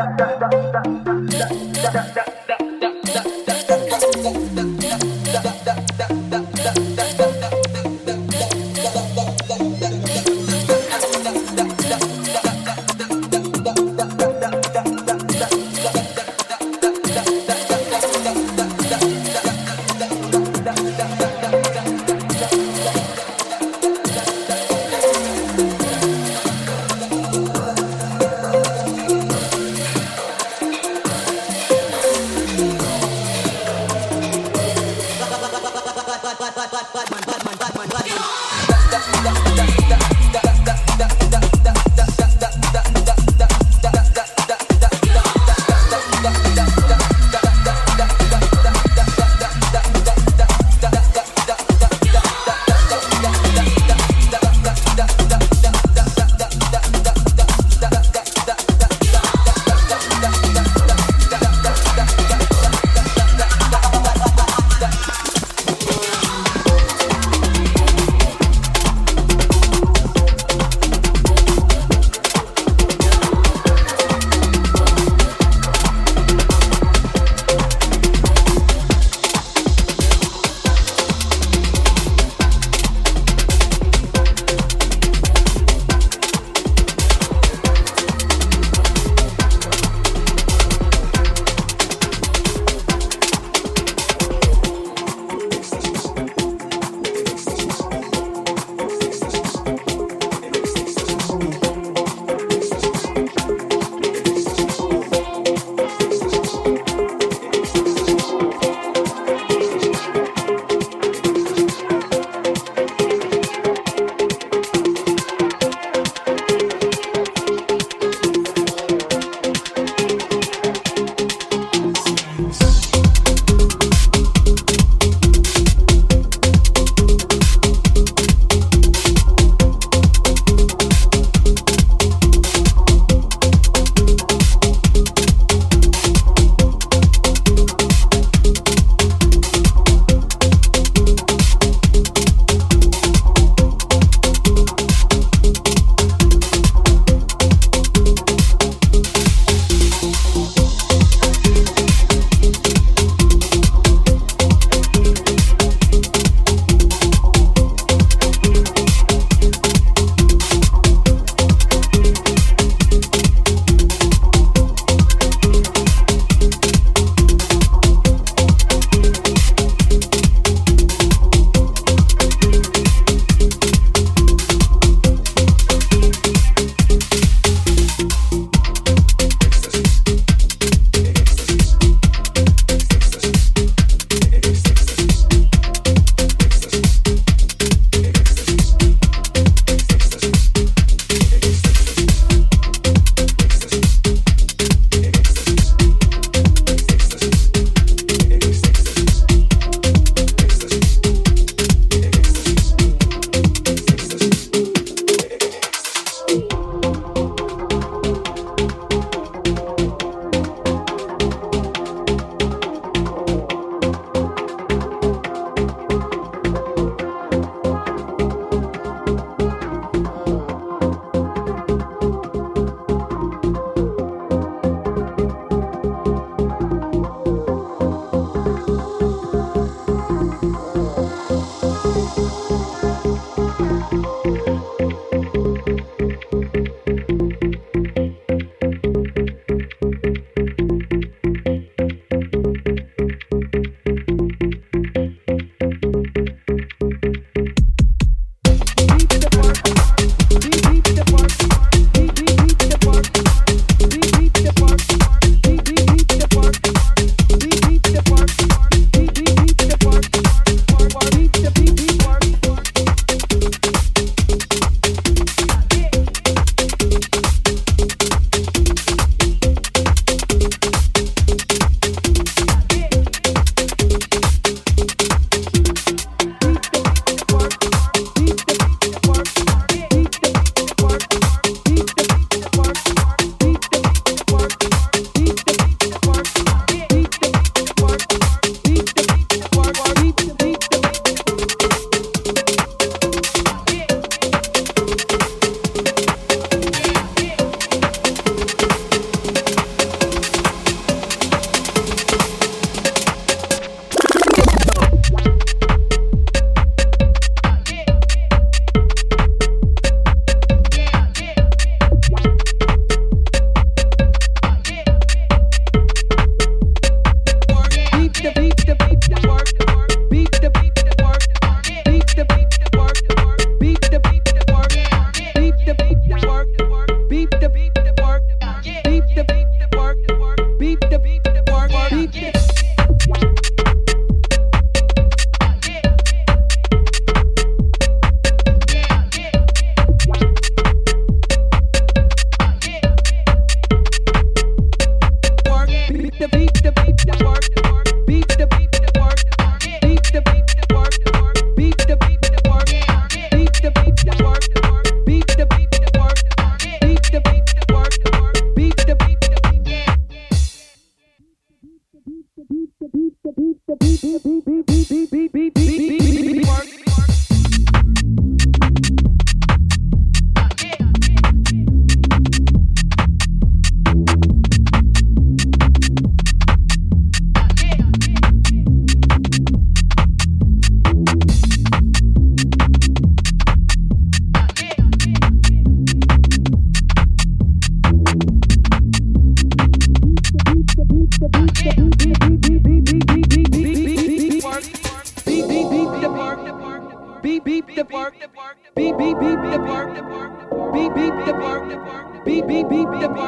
da, da.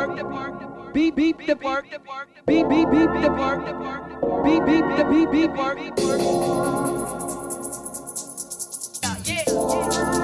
park beep beep the park beep beep beep the park the park beep beep the beep beep park yeah yeah.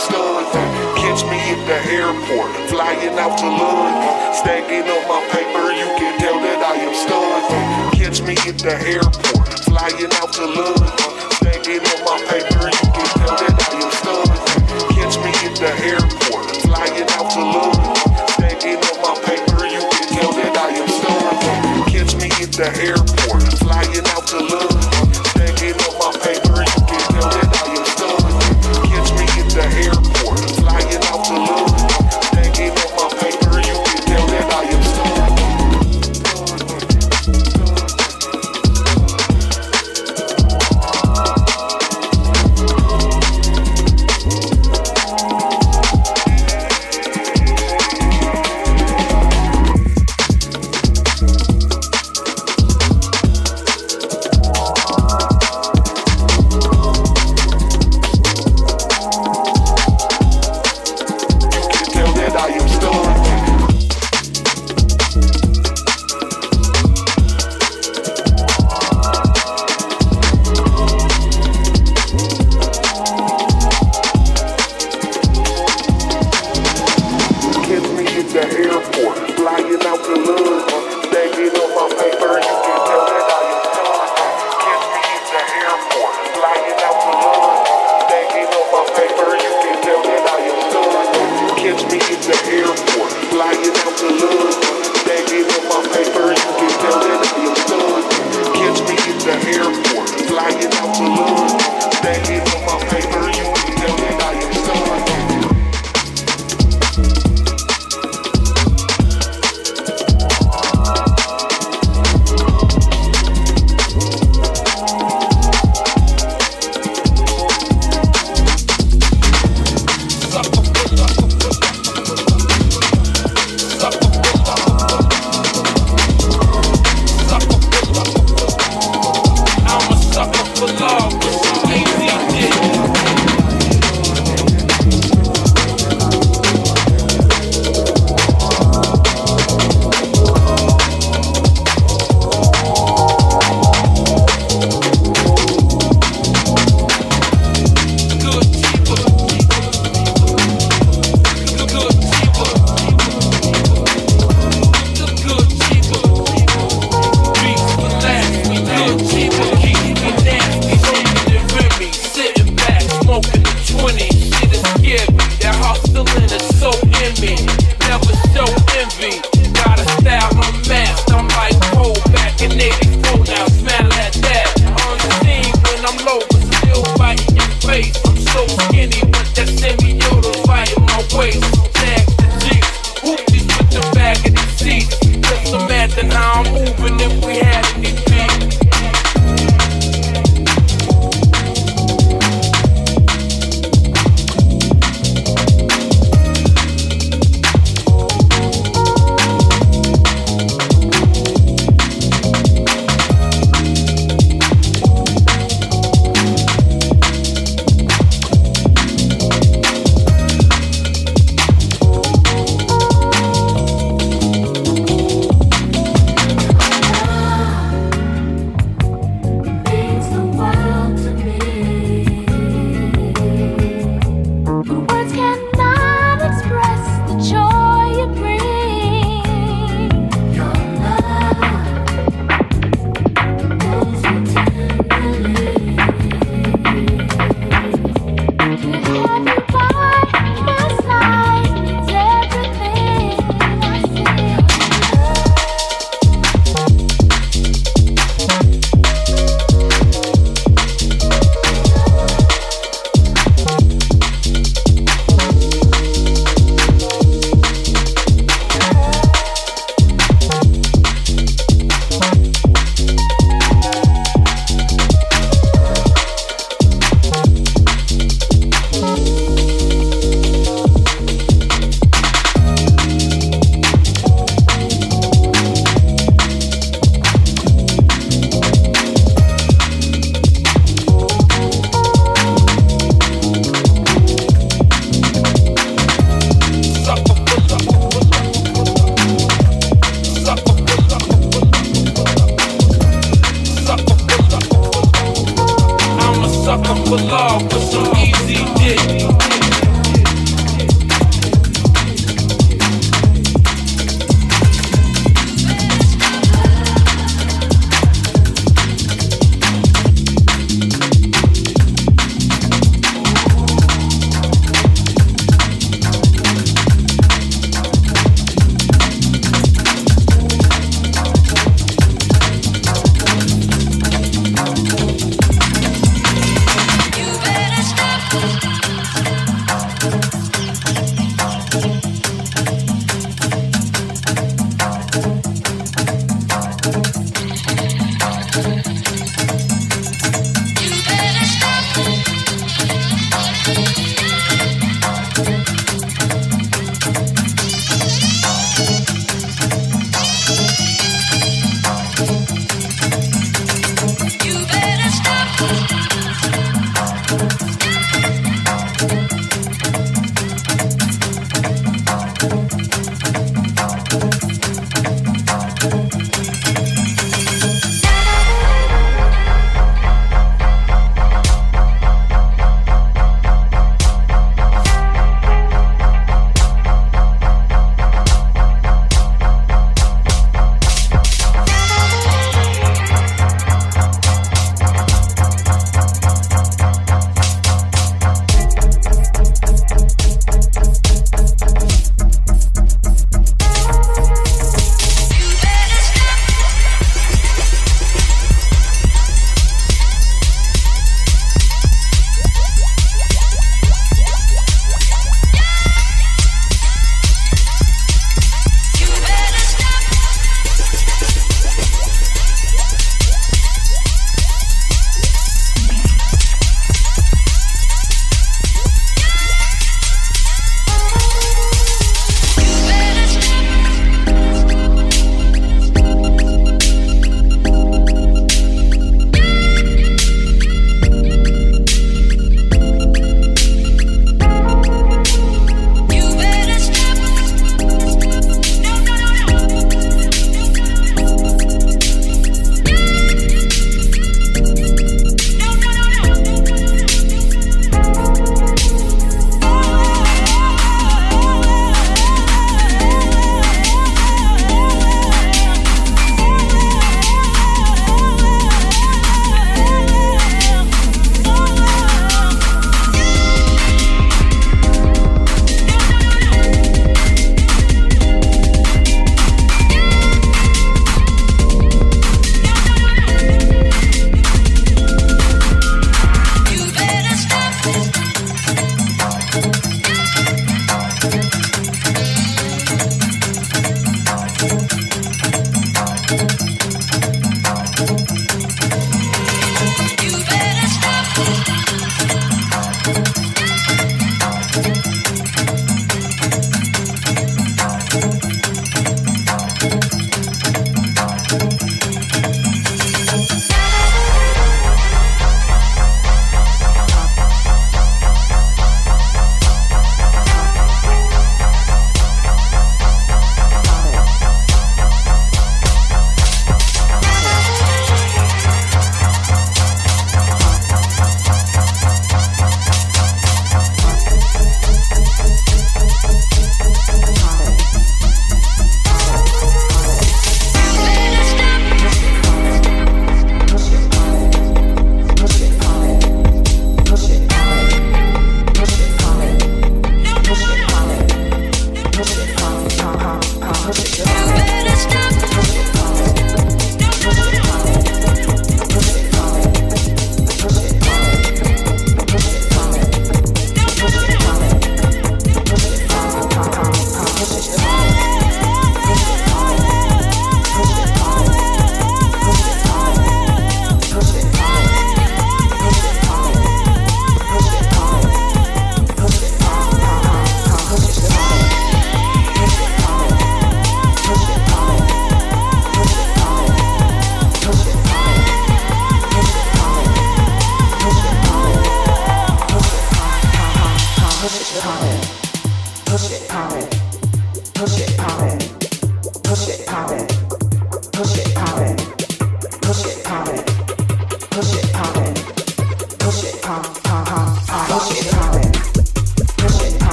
Catch me at the airport, flying out to London. Stacking up my paper, you can tell that I am stunned. Catch me at the airport, flying out to London. Stacking up my paper, you can tell that I am stunned. Catch me at the airport, flying out to London. Stacking up my paper, you can tell that I am stunned. Catch me at the airport.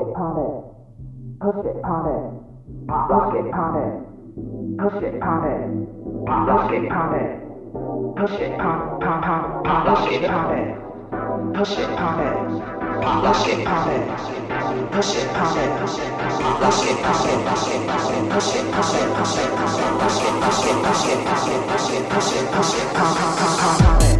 it, pop it. Push it, pop it. Push it, pop it. Push it, pop it. Push it, pop it. Push it, pop, pop, pop, pop. Push it, pop it. Push it, pop it. Push it, pop it. Push it, pop it. Push it, pop it. Push it, push it, push it, push it, push it, push it, push it, push it, push it, push it, push it, pop, pop, pop, pop, pop it.